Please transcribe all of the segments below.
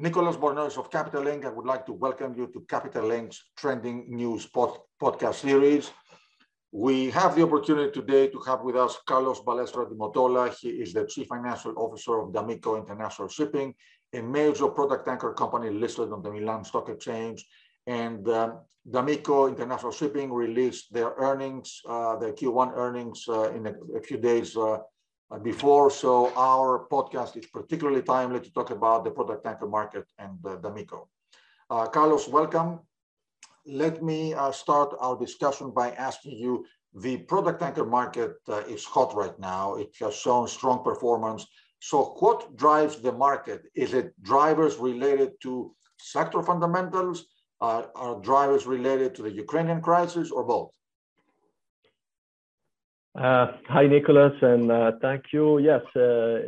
Nicholas Bornozis of Capital Link. I would like to welcome you to Capital Link's Trending News pod podcast series. We have the opportunity today to have with us Carlos Balestra di Mottola. He is the Chief Financial Officer of D'Amico International Shipping, a major product tanker company listed on the Milan Stock Exchange. And um, D'Amico International Shipping released their earnings, uh, their Q1 earnings uh, in a, a, few days uh, before. So our podcast is particularly timely to talk about the product tanker market and uh, D'Amico. Uh, Carlos, welcome. Let me uh, start our discussion by asking you, the product tanker market is hot right now. It has shown strong performance. So what drives the market? Is it drivers related to sector fundamentals? are drivers related to the Ukrainian crisis or both? Uh, hi, Nicholas, and uh, thank you. Yes, uh,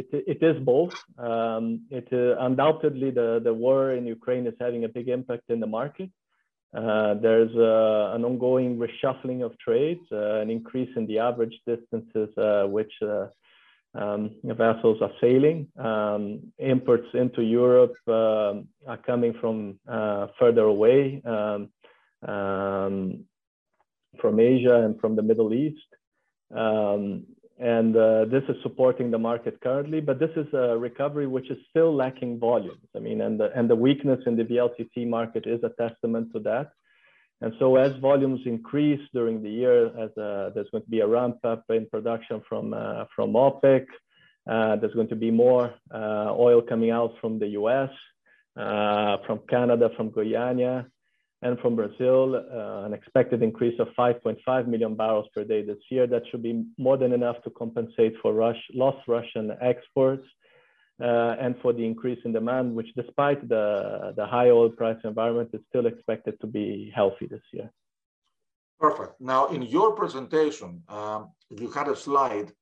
it, it is both. Um, it uh, undoubtedly the, the war in Ukraine is having a big impact in the market. Uh, there's uh, an ongoing reshuffling of trades, an increase in the average distances which um, vessels are sailing. Um, imports into Europe are coming from further away um, um, from Asia and from the Middle East. Um, and uh, this is supporting the market currently, but this is a recovery which is still lacking volumes. I mean, and the, and the weakness in the VLCC market is a testament to that. And so as volumes increase during the year, as uh, there's going to be a ramp up in production from, uh, from OPEC, uh, there's going to be more uh, oil coming out from the US, uh, from Canada, from Guyana, and from Brazil, uh, an expected increase of 5.5 million barrels per day this year. That should be more than enough to compensate for lost Russian exports uh, and for the increase in demand, which despite the, the high oil price environment is still expected to be healthy this year. Perfect. Now, in your presentation, um, you had a slide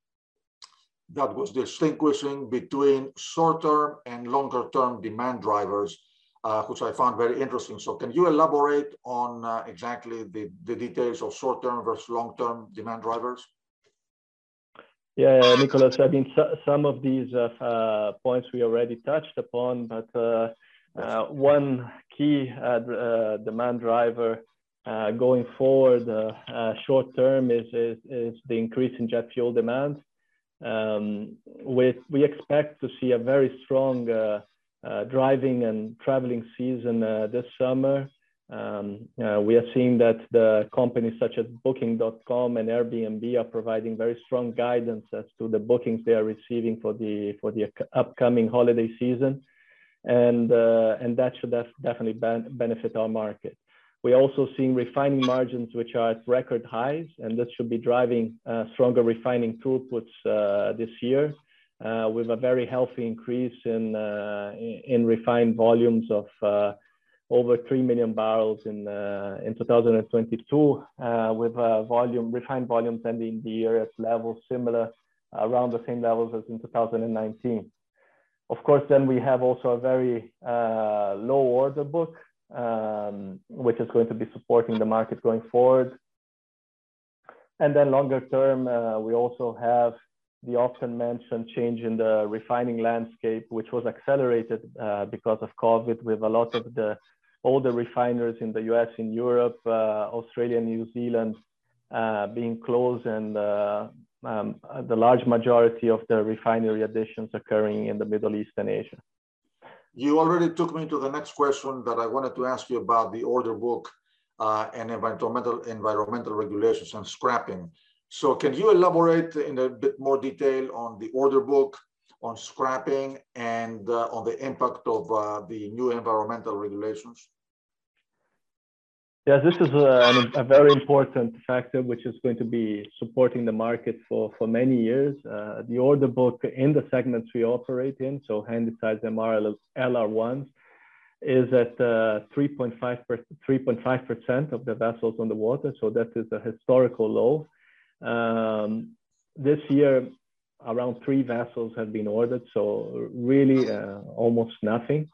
that was distinguishing between short-term and longer-term demand drivers uh, which I found very interesting. So can you elaborate on uh, exactly the, the details of short-term versus long-term demand drivers? Yeah, Nicholas, I mean, so, some of these uh, uh points we already touched upon, but uh, uh, one key demand driver going forward short term is, is, is, the increase in jet fuel demand. Um, with, we expect to see a very strong uh, driving and traveling season uh, this summer. Um, uh, we are seeing that the companies such as Booking.com and Airbnb are providing very strong guidance as to the bookings they are receiving for the for the upcoming holiday season, and uh, and that should def definitely ben benefit our market. We're also seeing refining margins which are at record highs, and this should be driving uh, stronger refining throughputs uh, this year uh, with a very healthy increase in, uh, in refined volumes of uh, over 3 million barrels in, in 2022, with volume, refined volumes ending the year at levels similar, around the same levels as in 2019. Of course, then we have also a very low order book, um, which is going to be supporting the market going forward. And then longer term, uh, we also have the often mentioned change in the refining landscape, which was accelerated uh, because of COVID, with a lot of the older refiners in the US, in Europe, uh, Australia, New Zealand uh, being closed, and uh, um, the large majority of the refinery additions occurring in the Middle East and Asia. You already took me to the next question that I wanted to ask you about the order book uh, and environmental environmental regulations and scrapping. So can you elaborate in a bit more detail on the order book, on scrapping, and uh, on the impact of uh, the new environmental regulations? Yes, this is a, a, very important factor which is going to be supporting the market for, for many years. Uh, the order book in the segments we operate in, so handysize MR LR1s, is at 3.5% uh, of the vessels on the water. So that is a historical low. Um, this year, around three vessels have been ordered, so really uh, almost nothing.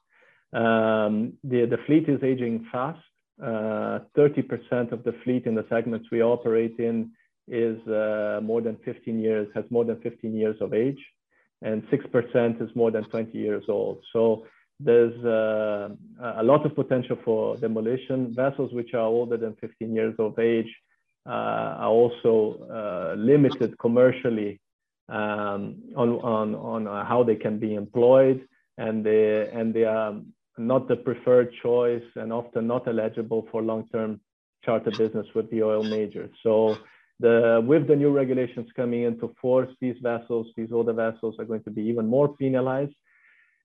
Um, the, the fleet is aging fast. 30% uh, of the fleet in the segments we operate in is uh, more than 15 years, has more than 15 years of age, and 6% is more than 20 years old. So there's uh, a lot of potential for demolition. Vessels which are older than 15 years of age are also uh, limited commercially um, on, on, on how they can be employed, and they, and they are not the preferred choice and often not eligible for long-term charter business with the oil majors. So the, with the new regulations coming into force, these vessels, these older vessels are going to be even more penalized.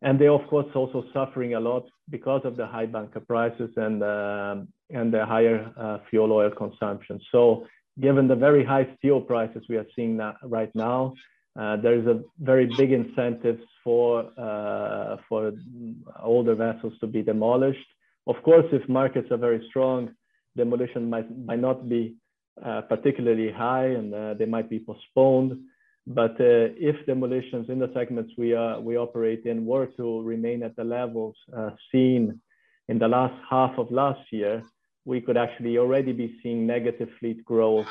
And they're of course also suffering a lot because of the high bunker prices and, uh, and the higher uh, fuel oil consumption. So given the very high steel prices we are seeing right now, uh, there is a very big incentive for, uh, for older vessels to be demolished. Of course, if markets are very strong, demolition might, might not be uh, particularly high and uh, they might be postponed. But uh, if demolitions in the segments we, uh, we operate in were to remain at the levels uh, seen in the last half of last year, we could actually already be seeing negative fleet growth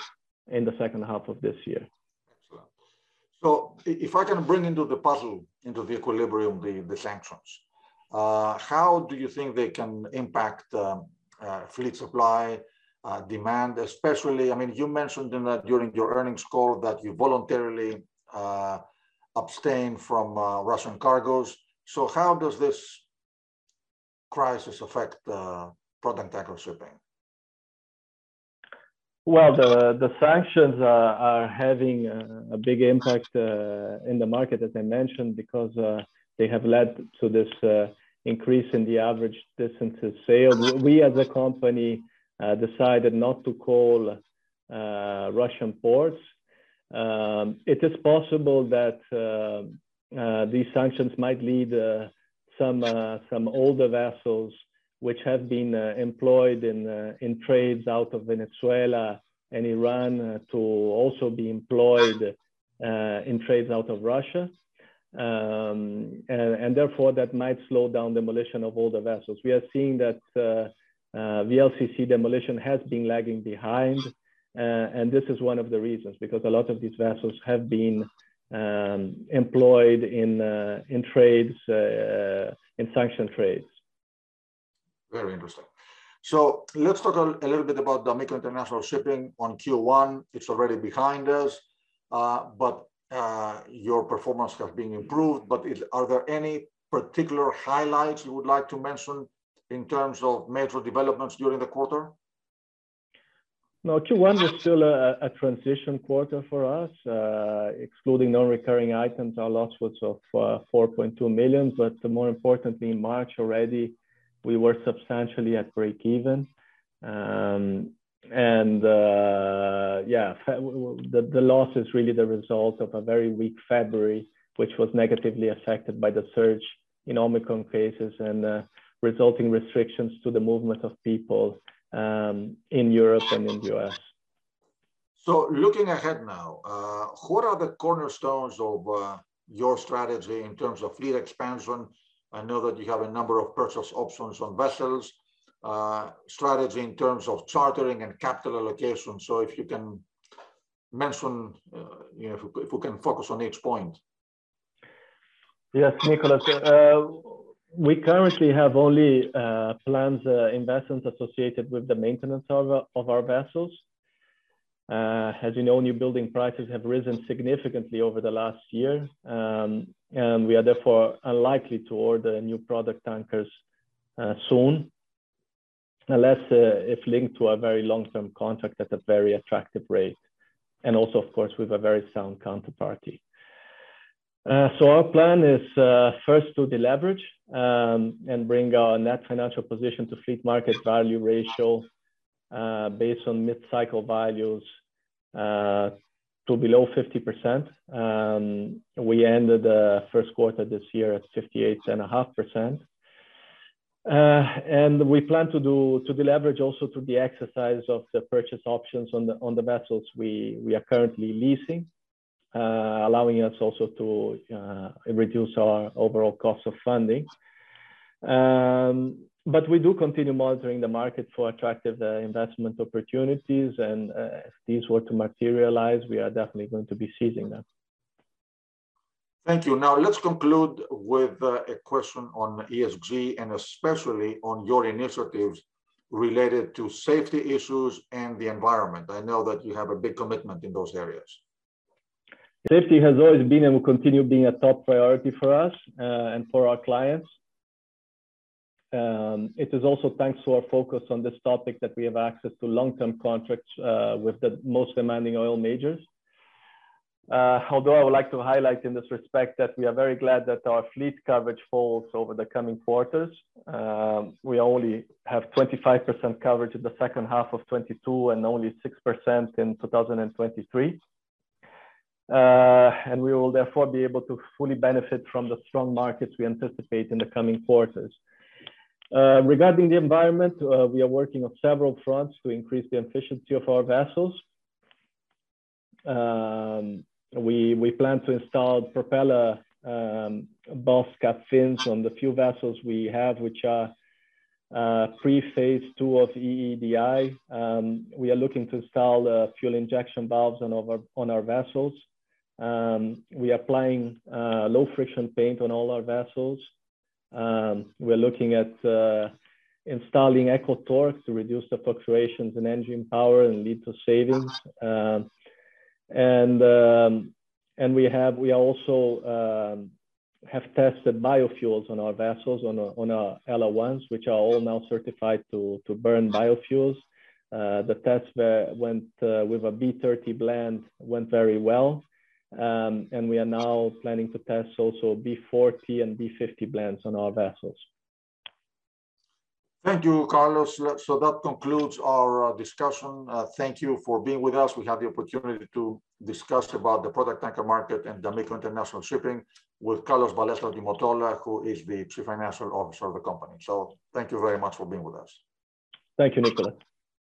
in the second half of this year. Excellent. So if I can bring into the puzzle, into the equilibrium, the, the sanctions, uh, how do you think they can impact um, fleet supply, uh, demand, especially, I mean, you mentioned during your earnings call that you voluntarily uh, abstain from uh, Russian cargoes. So how does this crisis affect uh, product tanker shipping? Well, the, the sanctions are, are having a, a big impact uh, in the market, as I mentioned, because uh, they have led to this increase in the average distances sailed. We as a company decided not to call uh, Russian ports. Um, it is possible that uh, these sanctions might lead some some older vessels which have been employed in in trades out of Venezuela and Iran to also be employed in trades out of Russia. Um, and, and, therefore that might slow down demolition of older vessels. We are seeing that uh, uh, VLCC demolition has been lagging behind. Uh, and this is one of the reasons because a lot of these vessels have been um, employed in, uh, in trades, in sanctioned trades. Very interesting. So let's talk a, a, little bit about D'Amico International Shipping on Q1. It's already behind us, uh, but uh, your performance has been improved. But are there any particular highlights you would like to mention in terms of major developments during the quarter? No, Q1 was still a, a transition quarter for us. Uh, excluding non-recurring items, our loss was of uh, 4.2 million. But more importantly, in March already, we were substantially at break even. Um, and uh, yeah, the, the loss is really the result of a very weak February, which was negatively affected by the surge in Omicron cases and uh, resulting restrictions to the movement of people um, in Europe and in the US. So, looking ahead now, uh, what are the cornerstones of uh, your strategy in terms of fleet expansion? I know that you have a number of purchase options on vessels, uh, strategy in terms of chartering and capital allocation. So, if you can mention, uh, you know, if we, if we, can focus on each point. Yes, Nicholas. Uh, we currently have only uh, planned uh, investments associated with the maintenance of, of our vessels. Uh, as you know, new building prices have risen significantly over the last year, um, and we are therefore unlikely to order new product tankers uh, soon, unless uh, if linked to a very long-term contract at a very attractive rate, and also, of course, with a very sound counterparty. Uh, so our plan is uh, first to deleverage um, and bring our net financial position to fleet market value ratio uh, based on mid-cycle values to below 50%. Um, we ended the first quarter this year at 58.5%. Uh, and we plan to do to deleverage also through the exercise of the purchase options on the on the vessels we are currently leasing. Uh, allowing us also to uh, reduce our overall cost of funding. Um, but we do continue monitoring the market for attractive uh, investment opportunities. And if these were to materialize, we are definitely going to be seizing them. Thank you. Now let's conclude with a question on ESG and especially on your initiatives related to safety issues and the environment. I know that you have a big commitment in those areas. Safety has always been and will continue being a top priority for us uh, and for our clients. Um, it is also thanks to our focus on this topic that we have access to long-term contracts uh, with the most demanding oil majors. Uh, although I would like to highlight in this respect that we are very glad that our fleet coverage falls over the coming quarters. Um, we only have 25% coverage in the second half of 22 and only 6% in 2023. Uh, and we will therefore be able to fully benefit from the strong markets we anticipate in the coming quarters. Uh, regarding the environment, uh, we are working on several fronts to increase the efficiency of our vessels. Um, we, we plan to install propeller um, boss cap fins on the few vessels we have, which are pre-phase two of EEDI. Um, we are looking to install fuel injection valves on our vessels. Um, we are applying uh, low friction paint on all our vessels. Um, we're looking at uh, installing EcoTorque to reduce the fluctuations in engine power and lead to savings. Um, and um, and we have we also um, have tested biofuels on our vessels on our, on our LR1s, which are all now certified to to burn biofuels. Uh, the test went uh, with a B30 blend went very well, um, and we are now planning to test also B40 and B50 blends on our vessels. Thank you, Carlos. So that concludes our uh, discussion. Uh, thank you for being with us. We had the opportunity to discuss about the product tanker market and D'Amico International Shipping with Carlos Balestra di Mottola, who is the Chief Financial Officer of the company. So thank you very much for being with us. Thank you, Nicholas.